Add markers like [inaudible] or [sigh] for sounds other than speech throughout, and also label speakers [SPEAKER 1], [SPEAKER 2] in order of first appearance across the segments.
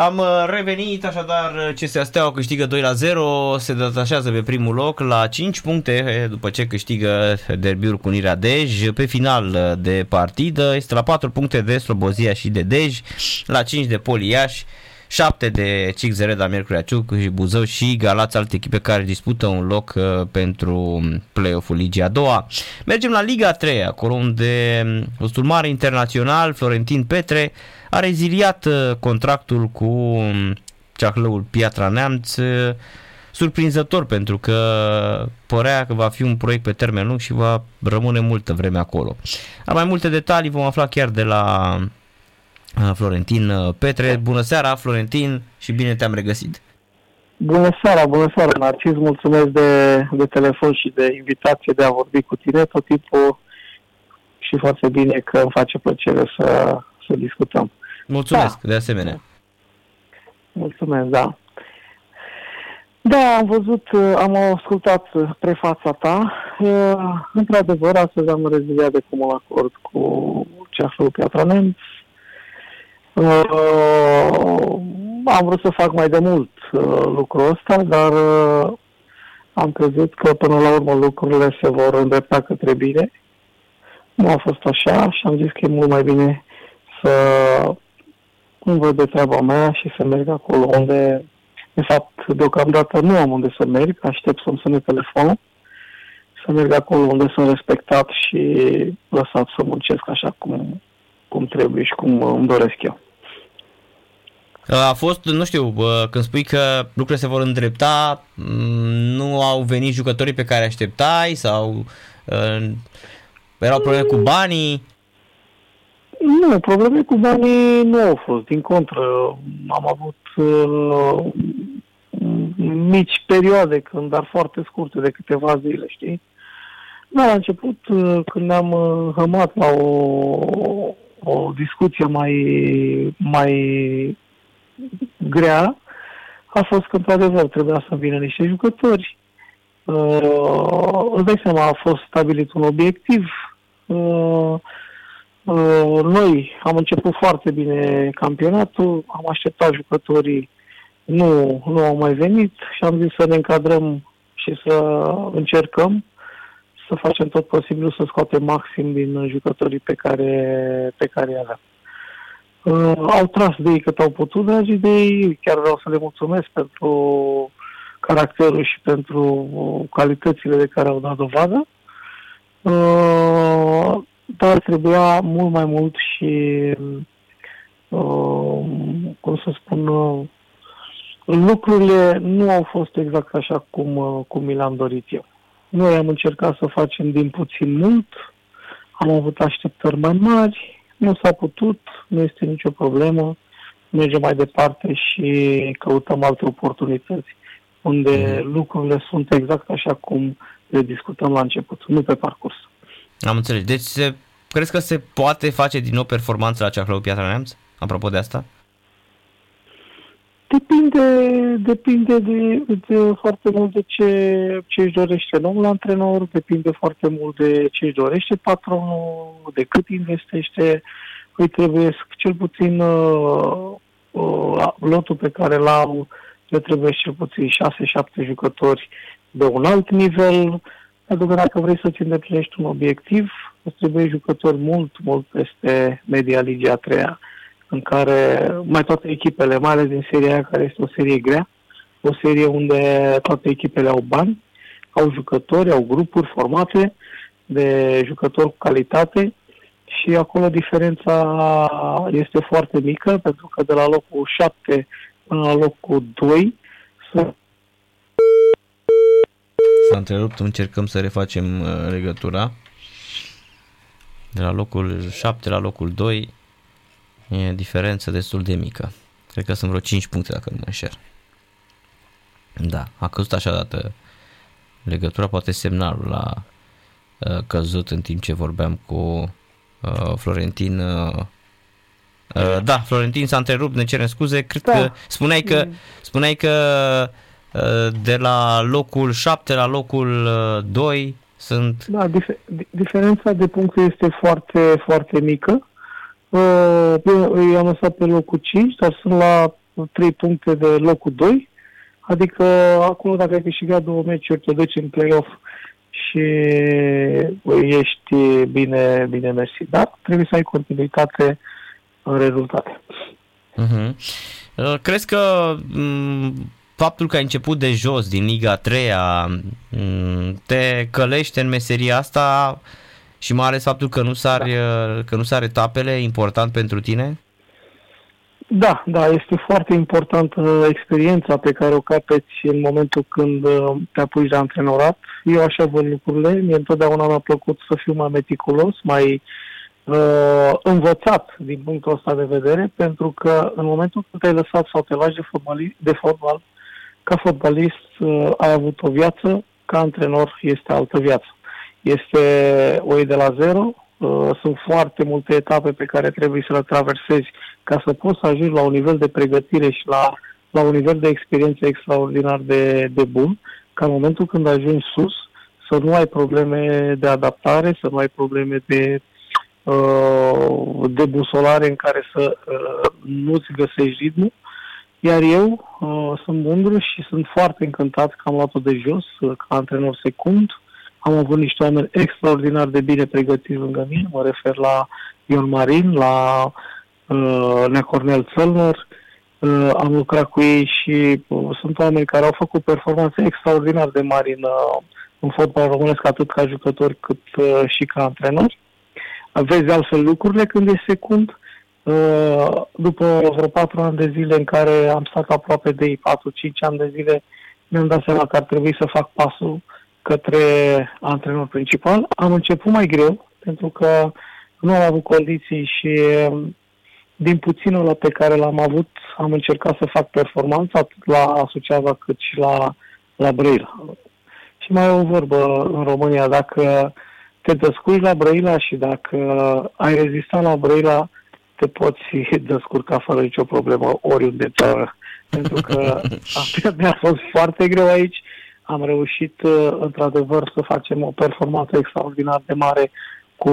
[SPEAKER 1] Am uh, revenit, așadar CSA Steaua câștigă 2 la 0, se detașează pe primul loc la 5 puncte după ce câștigă derbiul cu Nirea Dej. Pe final de partidă este la 4 puncte de Slobozia și de Dej, la 5 de Poliaș 7 de CXR Reda, Miercurea Ciuc și Buzău și Galați, alte echipe care dispută un loc uh, pentru play-off-ul Ligii a doua. Mergem la Liga 3, acolo unde ostul mare internațional, Florentin Petre, a reziliat uh, contractul cu um, ceahlăul Piatra Neamț, uh, surprinzător pentru că părea că va fi un proiect pe termen lung și va rămâne multă vreme acolo. Am mai multe detalii vom afla chiar de la Florentin Petre. Bună seara, Florentin, și bine te-am regăsit.
[SPEAKER 2] Bună seara, bună seara, Narcis. Mulțumesc de, de telefon și de invitație de a vorbi cu tine tot timpul și foarte bine că îmi face plăcere să, să discutăm.
[SPEAKER 1] Mulțumesc, da. de asemenea.
[SPEAKER 2] Mulțumesc, da. Da, am văzut, am ascultat prefața ta. Într-adevăr, astăzi am reziliat de comun acord cu Ceahlău Piatra Nemț Uh, am vrut să fac mai de mult uh, lucrul ăsta, dar uh, am crezut că până la urmă lucrurile se vor îndrepta către bine. Nu a fost așa și am zis că e mult mai bine să îmi văd de treaba mea și să merg acolo unde, de fapt, deocamdată nu am unde să merg, aștept să-mi sune telefonul, să merg acolo unde sunt respectat și lăsat să muncesc așa cum, cum trebuie și cum îmi doresc eu.
[SPEAKER 1] A fost, nu știu, când spui că lucrurile se vor îndrepta, nu au venit jucătorii pe care așteptai sau erau probleme cu banii?
[SPEAKER 2] Nu, probleme cu banii nu au fost. Din contră, am avut uh, mici perioade, când, dar foarte scurte, de câteva zile, știi? Da, la început, uh, când ne-am uh, hămat la o, o discuție mai, mai grea a fost că, într-adevăr, trebuia să vină niște jucători. Uh, îți dai seama, a fost stabilit un obiectiv. Uh, uh, noi am început foarte bine campionatul, am așteptat jucătorii, nu, nu au mai venit și am zis să ne încadrăm și să încercăm să facem tot posibilul să scoatem maxim din jucătorii pe care, pe care i avem. Uh, au tras de ei cât au putut, dragii de ei. Chiar vreau să le mulțumesc pentru caracterul și pentru calitățile de care au dat dovadă. Uh, dar trebuia mult mai mult și, uh, cum să spun, uh, lucrurile nu au fost exact așa cum, uh, cum mi le-am dorit eu. Noi am încercat să facem din puțin mult, am avut așteptări mai mari, nu s-a putut, nu este nicio problemă, mergem mai departe și căutăm alte oportunități unde mm. lucrurile sunt exact așa cum le discutăm la început, nu pe parcurs.
[SPEAKER 1] Am înțeles. Deci se, crezi că se poate face din nou performanță la Ceahlău Piatra Neamț? Apropo de asta?
[SPEAKER 2] Depinde, depinde de, de foarte mult de ce, ce își dorește noul antrenor, depinde foarte mult de ce își dorește patronul, de cât investește. Îi trebuie cel puțin uh, uh, lotul pe care l-au, le trebuie cel puțin 6-7 jucători de un alt nivel, pentru că dacă vrei să-ți îndeplinești un obiectiv, îți trebuie jucători mult, mult peste media Ligii a treia în care mai toate echipele, mai ales din seria aia, care este o serie grea, o serie unde toate echipele au bani, au jucători, au grupuri formate de jucători cu calitate și acolo diferența este foarte mică, pentru că de la locul 7 până la locul 2
[SPEAKER 1] sunt S-a întrerupt, încercăm să refacem uh, legătura. De la locul 7 la locul 2 E diferență destul de mică. Cred că sunt vreo 5 puncte dacă nu mă înșer. Da, a căzut așa dată legătura, poate semnalul la uh, căzut în timp ce vorbeam cu uh, Florentin. Uh, uh, da, Florentin s-a întrerupt, ne cerem scuze. Cred da. că spuneai că, spuneai că uh, de la locul 7 la locul uh, 2 sunt...
[SPEAKER 2] Da, dif- diferența de puncte este foarte, foarte mică. Uh, i-am lăsat pe locul 5, dar sunt la trei puncte de locul 2, adică acolo dacă ai câștigat două meciuri, te duci în play-off și ești bine, bine mersi. Dar trebuie să ai continuitate în rezultate.
[SPEAKER 1] Uh-huh. Crezi că m- faptul că ai început de jos din Liga 3 te călește în meseria asta și mai ales faptul că nu sar, da. că nu sar etapele important pentru tine?
[SPEAKER 2] Da, da, este foarte importantă experiența pe care o capeți în momentul când uh, te apuci de antrenorat. Eu așa văd lucrurile, mie întotdeauna mi-a plăcut să fiu mai meticulos, mai uh, învățat din punctul ăsta de vedere, pentru că în momentul când te-ai lăsat sau te lași de, fotbali, de fotbal, ca fotbalist uh, ai avut o viață, ca antrenor este altă viață. Este o de la zero, uh, sunt foarte multe etape pe care trebuie să le traversezi ca să poți să ajungi la un nivel de pregătire și la, la un nivel de experiență extraordinar de, de bun, ca în momentul când ajungi sus, să nu ai probleme de adaptare, să nu ai probleme de uh, de busolare în care să uh, nu-ți găsești ritmul. Iar eu uh, sunt mândru și sunt foarte încântat că am luat-o de jos, uh, ca antrenor secund. Am avut niște oameni extraordinar de bine pregătiți lângă mine, mă refer la Ion Marin, la uh, Nea Cornel Țălner, uh, am lucrat cu ei și uh, sunt oameni care au făcut performanțe extraordinar de mari în, uh, în fotbal românesc, atât ca jucători cât uh, și ca antrenori. Vezi altfel lucrurile când e secund. Uh, după vreo patru ani de zile în care am stat aproape de ei, 4-5 ani de zile, mi-am dat seama că ar trebui să fac pasul către antrenor principal. Am început mai greu, pentru că nu am avut condiții și um, din puținul la pe care l-am avut, am încercat să fac performanță atât la Suceava cât și la, la Brăila. Și mai e o vorbă în România, dacă te descurci la Brăila și dacă ai rezistat la Brăila, te poți descurca fără nicio problemă oriunde în țară. [laughs] Pentru că mi-a fost foarte greu aici. Am reușit, uh, într-adevăr, să facem o performanță extraordinar de mare cu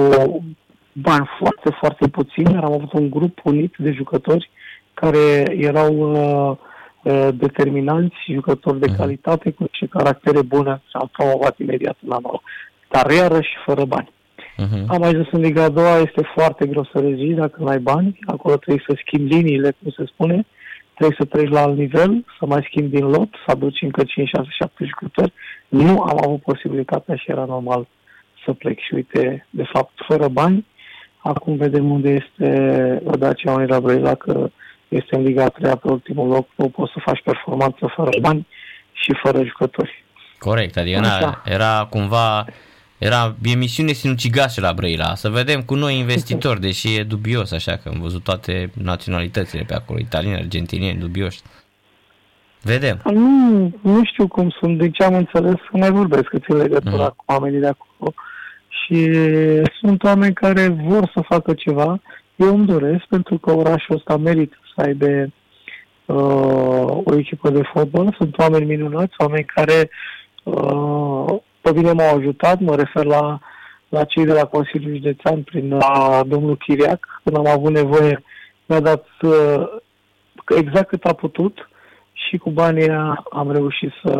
[SPEAKER 2] bani foarte, foarte puțini. Am avut un grup unit de jucători care erau uh, uh, determinanți, jucători de mhm. calitate, cu niște caractere bune și am promovat imediat la nouă. Dar iarăși fără bani. Uh-huh. Am ajuns în Liga a doua, este foarte greu să rezizi dacă nu ai bani. Acolo trebuie să schimbi liniile, cum se spune. Trebuie să treci la alt nivel, să mai schimbi din lot, să aduci încă 5, 6, 7 jucători. Nu am avut posibilitatea și era normal să plec. Și uite, de fapt, fără bani, acum vedem unde este Dacia Unii Brăila, că este în Liga 3 pe ultimul loc, nu poți să faci performanță fără bani și fără jucători.
[SPEAKER 1] Corect, adică na, era cumva era emisiune sinucigașă la Brăila. Să vedem cu noi investitori, [laughs] deși e dubios așa, că am văzut toate naționalitățile pe acolo, italieni, argentinieni, dubioși. Vedem.
[SPEAKER 2] Nu, nu știu cum sunt, de ce am înțeles, să mai vorbesc cât în legătura mm. cu oamenii de acolo. Și sunt oameni care vor să facă ceva. Eu îmi doresc, pentru că orașul ăsta merită să aibă uh, o echipă de fotbal. Sunt oameni minunați, oameni care uh, pe mine m-au ajutat, mă refer la, la cei de la Consiliul Județean prin la domnul Chiriac, când am avut nevoie, mi-a dat uh, exact cât a putut și cu banii am reușit să,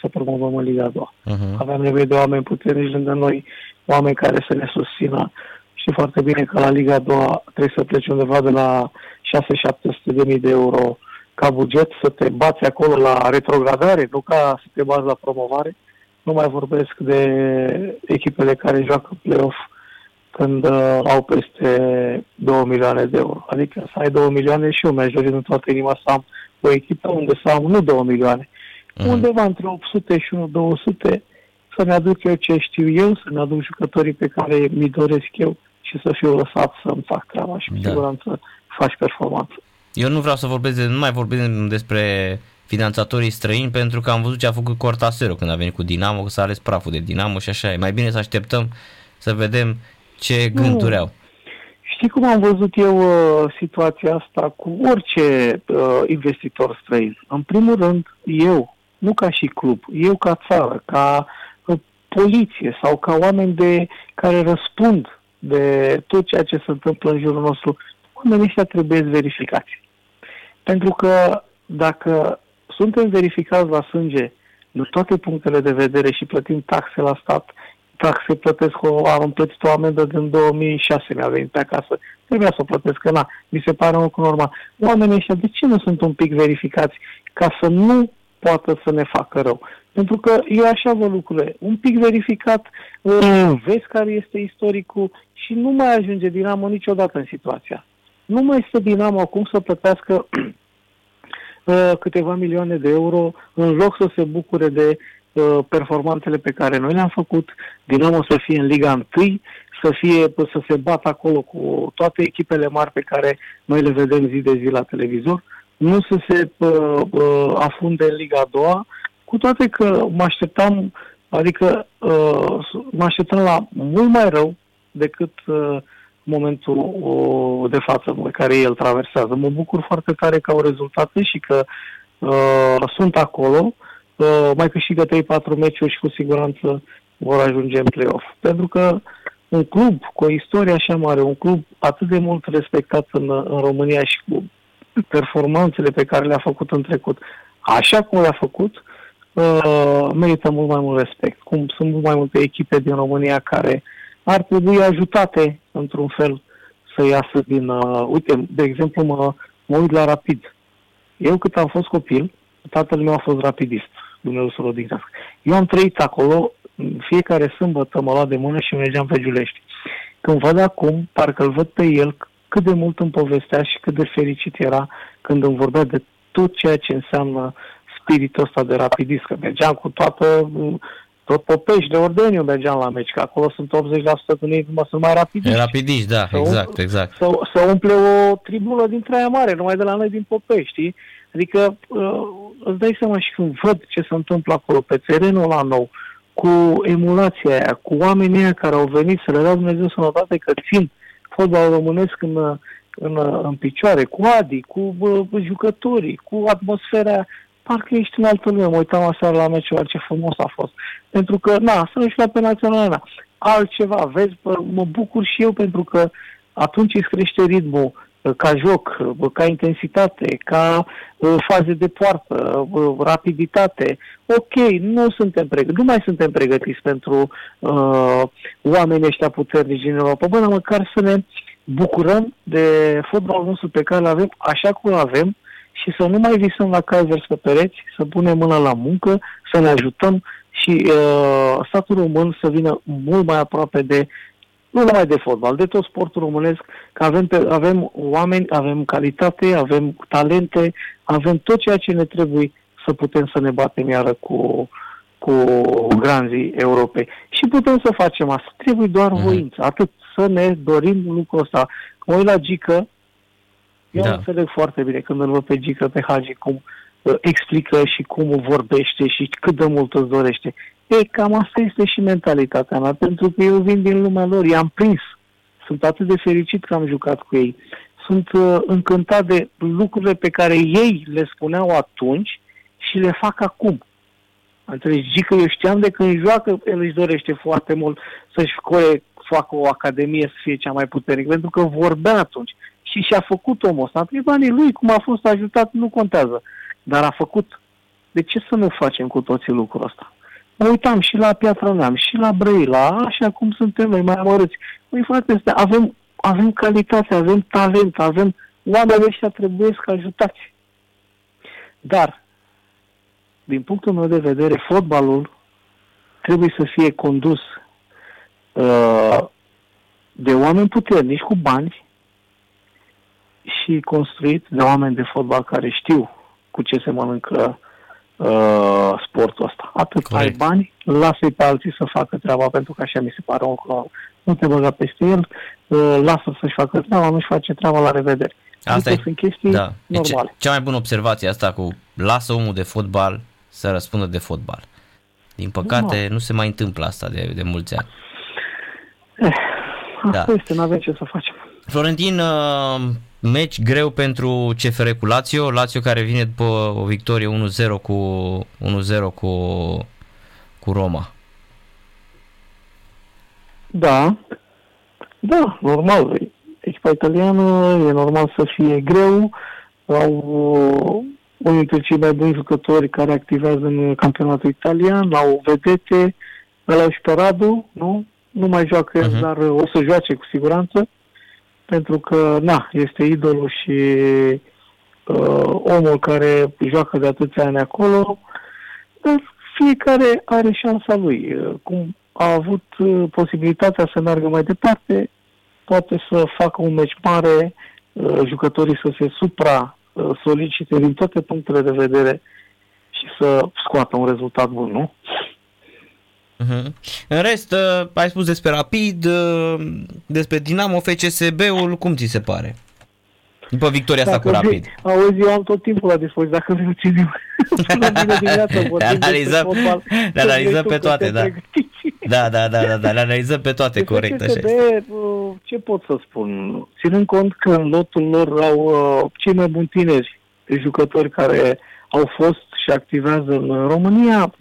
[SPEAKER 2] să promovăm în Liga 2. Uh-huh. Aveam nevoie de oameni puternici lângă noi, oameni care să ne susțină. Știi foarte bine că la Liga 2 trebuie să pleci undeva de la 6-700 de mii de euro ca buget, să te bați acolo la retrogradare, nu ca să te bați la promovare. Nu mai vorbesc de echipele care joacă play-off când uh, au peste 2 milioane de euro. Adică să ai 2 milioane și eu mi-aș dori în toată inima să am o echipă unde să am nu 2 milioane, mm. undeva între 800 și 200 să-mi aduc eu ce știu eu, să-mi aduc jucătorii pe care mi doresc eu și să fiu lăsat să-mi fac treaba și cu da. siguranță faci performanță.
[SPEAKER 1] Eu nu vreau să vorbesc, de, nu mai vorbim despre finanțatorii străini pentru că am văzut ce a făcut Cortasero când a venit cu Dinamo, că s-a ales praful de Dinamo și așa e. Mai bine să așteptăm să vedem ce gânduri au.
[SPEAKER 2] Știi cum am văzut eu uh, situația asta cu orice uh, investitor străin? În primul rând, eu, nu ca și club, eu ca țară, ca uh, poliție sau ca oameni de care răspund de tot ceea ce se întâmplă în jurul nostru, oamenii ăștia trebuie verificați Pentru că dacă suntem verificați la sânge de toate punctele de vedere și plătim taxe la stat, taxe plătesc o, am plătit o amendă din 2006, mi-a venit pe acasă, trebuia să o plătesc, că na, mi se pare un lucru normal. Oamenii ăștia, de ce nu sunt un pic verificați ca să nu poată să ne facă rău? Pentru că eu așa văd lucrurile. Un pic verificat, uh, vezi care este istoricul și nu mai ajunge Dinamo niciodată în situația. Nu mai este Dinamo acum să plătească uh, câteva milioane de euro în loc să se bucure de uh, performanțele pe care noi le-am făcut, Dinamo să fie în Liga 1, să, fie, să se bată acolo cu toate echipele mari pe care noi le vedem zi de zi la televizor, nu să se uh, uh, afunde în Liga 2 cu toate că mă așteptam, adică uh, mă așteptam la mult mai rău decât uh, momentul uh, de față pe care el traversează. Mă bucur foarte tare că au rezultate și că uh, sunt acolo. Uh, mai câștigă 3-4 meciuri și cu siguranță vor ajunge în play-off. Pentru că un club cu o istorie așa mare, un club atât de mult respectat în, în România și cu performanțele pe care le-a făcut în trecut, așa cum le-a făcut, uh, merită mult mai mult respect. Cum sunt mult mai multe echipe din România care ar trebui ajutate într-un fel să iasă din... Uh, uite, de exemplu, mă, mă uit la Rapid. Eu cât am fost copil, tatăl meu a fost rapidist, Dumnezeu să-l odihnească. Eu am trăit acolo, fiecare sâmbătă mă lua de mână și mergeam pe Giulești. Când văd acum, parcă îl văd pe el cât de mult îmi povestea și cât de fericit era când îmi vorbea de tot ceea ce înseamnă spiritul ăsta de rapidist, că mergeam cu toată tot Popești de Ordeniu mergeam la meci, că acolo sunt 80% din ei mă sunt mai rapidiști.
[SPEAKER 1] Rapidiști, da, să exact, um, exact.
[SPEAKER 2] Să, să umple o tribună din Traia Mare, numai de la noi din Popești, știi? Adică uh, îți dai seama și când văd ce se întâmplă acolo, pe terenul la nou, cu emulația aia, cu oamenii aia care au venit să le dea Dumnezeu sănătate că țin fotbalul românesc în, în, în picioare, cu Adi, cu uh, jucătorii, cu atmosfera parcă ești în altă lume. Mă uitam aseară la meciul, ce frumos a fost. Pentru că, na, să nu știu la pe națională, altceva, vezi, mă bucur și eu pentru că atunci îți crește ritmul ca joc, ca intensitate, ca faze de poartă, rapiditate. Ok, nu suntem pregătiți, nu mai suntem pregătiți pentru uh, oamenii ăștia puternici din Europa. Bă, măcar să ne bucurăm de fotbalul nostru pe care îl avem așa cum îl avem, și să nu mai visăm la Kaisers pe pereți, să punem mâna la muncă, să ne ajutăm și uh, statul român să vină mult mai aproape de, nu numai de fotbal, de tot sportul românesc, că avem, pe, avem oameni, avem calitate, avem talente, avem tot ceea ce ne trebuie să putem să ne batem iară cu, cu granzii Europei. Și putem să facem asta. Trebuie doar mm-hmm. voință. Atât să ne dorim lucrul ăsta. Mă uit la Gică, eu da. înțeleg foarte bine când îl văd pe Gică, pe Hagi, cum uh, explică și cum vorbește și cât de mult îți dorește. E, cam asta este și mentalitatea mea, pentru că eu vin din lumea lor, i-am prins. Sunt atât de fericit că am jucat cu ei. Sunt uh, încântat de lucrurile pe care ei le spuneau atunci și le fac acum. Înțelegi, că eu știam de când joacă, el își dorește foarte mult să-și facă o academie să fie cea mai puternică, pentru că vorbea atunci și și-a făcut omul ăsta. Prin banii lui, cum a fost ajutat, nu contează. Dar a făcut. De ce să nu facem cu toții lucrul ăsta? Mă uitam și la Piatra Neam, și la Brăila, așa cum suntem noi mai amărâți. Măi, frate, avem, avem calitate, avem talent, avem oamenii ăștia trebuie să ajutați. Dar, din punctul meu de vedere, fotbalul trebuie să fie condus uh, de oameni puternici cu bani și construit de oameni de fotbal care știu cu ce se mănâncă uh, sportul ăsta. Atât Corect. ai bani, lasă-i pe alții să facă treaba, pentru că așa mi se pare un lucru. Nu te băga peste el, uh, lasă să-și facă treaba, nu-și face treaba, la revedere. Asta adică e, sunt chestii da. normale.
[SPEAKER 1] E cea mai bună observație asta cu lasă omul de fotbal să răspundă de fotbal. Din păcate, nu, nu se mai întâmplă asta de, de mulți ani.
[SPEAKER 2] Eh, asta da. este, nu avem ce să facem.
[SPEAKER 1] Florentin, uh, meci greu pentru CFR cu Lazio, Lazio care vine după o victorie 1-0 cu 1-0 cu, cu Roma.
[SPEAKER 2] Da, da, normal. Echipa italiană e normal să fie greu. au uh, unul dintre cei mai buni jucători care activează în campionatul italian, au vedete, ăla și pe Radu, nu? Nu mai joacă uh-huh. dar o să joace cu siguranță, pentru că, na, este idolul și uh, omul care joacă de atâția ani acolo, dar fiecare are șansa lui. Uh, cum a avut uh, posibilitatea să meargă mai departe, poate să facă un meci mare, uh, jucătorii să se supra solicite din toate punctele de vedere și să scoată un rezultat bun, nu?
[SPEAKER 1] Uh-huh. În rest, ai spus despre Rapid, despre Dinamo, FCSB-ul, cum ți se pare? După victoria asta cu Rapid.
[SPEAKER 2] Auzi, eu am tot timpul la dispoziție, dacă vreau ținem. [laughs] Până bine dimineața
[SPEAKER 1] le analizăm, le analizăm pe toate, da. Da, da, da, da, da, le analizăm pe toate, corect, așa
[SPEAKER 2] este. Uh, ce pot să spun? Ținând cont că în lotul lor au uh, cei mai buni tineri jucători care au fost și activează în România,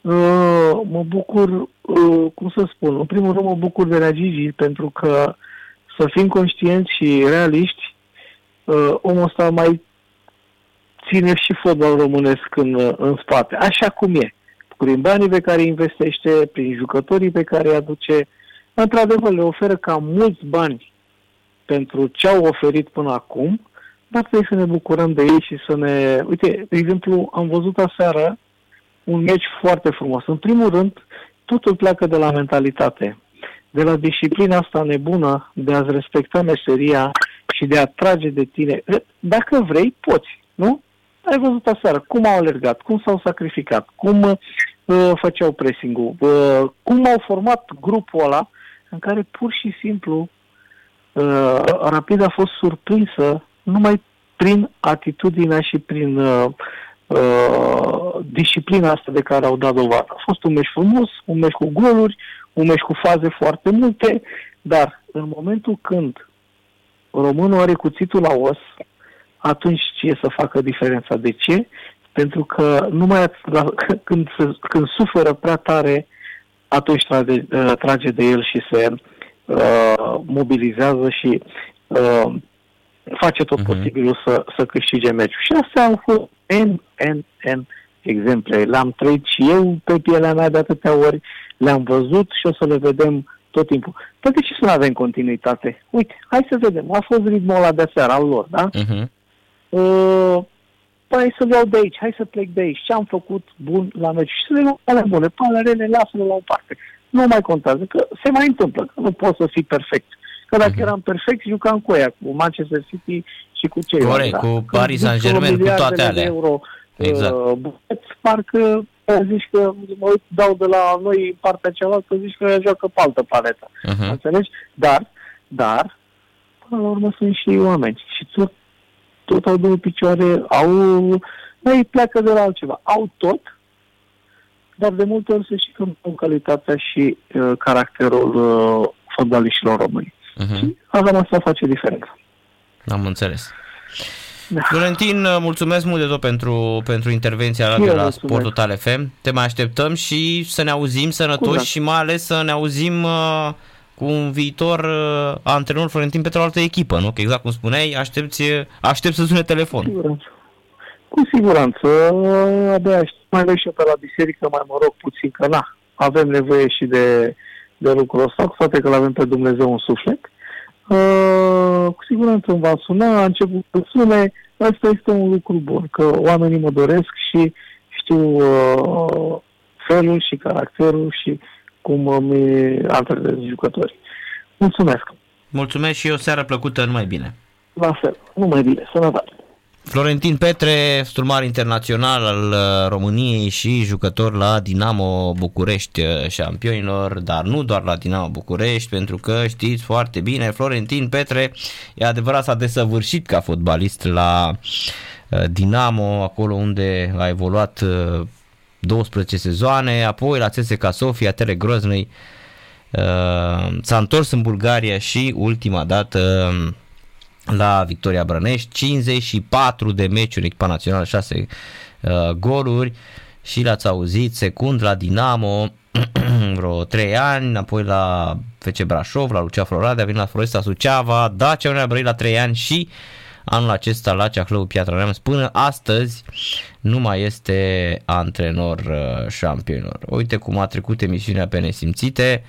[SPEAKER 2] uh, mă bucur, cum să spun, în primul rând mă bucur de la Gigi, pentru că să fim conștienți și realiști, uh, omul ăsta mai ține și fotbal românesc în, în spate, așa cum e. Prin banii pe care îi investește, prin jucătorii pe care îi aduce, într-adevăr le oferă cam mulți bani pentru ce au oferit până acum, dar trebuie să ne bucurăm de ei și să ne... Uite, de exemplu, am văzut aseară un meci foarte frumos. În primul rând, totul pleacă de la mentalitate, de la disciplina asta nebună de a-ți respecta meseria, și de a trage de tine. Dacă vrei, poți, nu? Ai văzut aseară cum au alergat, cum s-au sacrificat, cum uh, făceau pressing-ul, uh, cum au format grupul ăla în care pur și simplu uh, Rapid a fost surprinsă numai prin atitudinea și prin uh, uh, disciplina asta de care au dat dovadă. A fost un meci frumos, un meci cu goluri, un meci cu faze foarte multe, dar în momentul când românul are cuțitul la os, atunci ce să facă diferența? De ce? Pentru că numai [laughs] când, se, când suferă prea tare, atunci trage, uh, trage de el și se uh, mobilizează și uh, face tot uh-huh. posibilul să, să câștige meciul. Și astea au fost N, N, N exemple. Le-am trăit și eu pe pielea mea de atâtea ori, le-am văzut și o să le vedem tot timpul. Păi de ce să nu avem continuitate? Uite, hai să vedem. A fost ritmul ăla de seara al lor, da? Uh-huh. Uh, păi hai să iau de aici, hai să plec de aici. Ce am făcut bun la meci? Și să le luăm ale bune, pe ale rele, lasă-le la o parte. Nu mai contează, că se mai întâmplă, că nu poți să fii perfect. Că dacă uh-huh. eram perfect, jucam cu ea, cu Manchester City și cu cei
[SPEAKER 1] Corect, da? cu Paris Saint-Germain, cu toate alea. Euro, exact. Uh,
[SPEAKER 2] buget, parcă zici că mă uit, dau de la noi partea cealaltă, zici că joacă pe altă paletă. Uh-huh. Înțelegi? Dar, dar, până la urmă sunt și oameni. Și tot, tot au două picioare, au, ei pleacă de la altceva. Au tot, dar de multe ori se și în calitatea și uh, caracterul uh, fotbaliștilor români. Uh-huh. Și avem asta face diferența.
[SPEAKER 1] Am înțeles. Da. Florentin, mulțumesc mult de tot pentru, pentru intervenția la, de la Sport Total FM. Te mai așteptăm și să ne auzim sănătoși și mai ales să ne auzim uh, cu un viitor uh, antrenor Florentin pentru o altă echipă, nu? Că exact cum spuneai, aștepți, aștept să sune telefon.
[SPEAKER 2] Cu siguranță. Cu siguranță. Abia aștept. Mai ales și pe la biserică, mai mă rog puțin, că na, avem nevoie și de, de lucrul ăsta, cu toate că l avem pe Dumnezeu în suflet. Uh, cu siguranță îmi va suna, a început să sune, asta este un lucru bun, că oamenii mă doresc și știu uh, felul și caracterul și cum îmi antrenez jucătorii. Mulțumesc!
[SPEAKER 1] Mulțumesc și o seară plăcută, numai bine!
[SPEAKER 2] La fel, numai bine, sănătate!
[SPEAKER 1] Florentin Petre, sturmar internațional al uh, României și jucător la Dinamo București uh, șampionilor, dar nu doar la Dinamo București, pentru că știți foarte bine, Florentin Petre e adevărat s-a desăvârșit ca fotbalist la uh, Dinamo, acolo unde a evoluat 12 sezoane, apoi la CSKA Sofia, Tele Groznui, s-a întors în Bulgaria și ultima dată la Victoria Brănești, 54 de meciuri în echipa națională, 6 uh, goluri și l-ați auzit, secund la Dinamo, [clears throat] vreo 3 ani, apoi la FC Brașov, la Lucia Floradea, a venit la Floresta Suceava, Dacia Unirea Brăi la 3 ani și anul acesta la Ceahlău Piatra Neamț. Până astăzi nu mai este antrenor uh, șampionilor. Uite cum a trecut emisiunea pe nesimțite.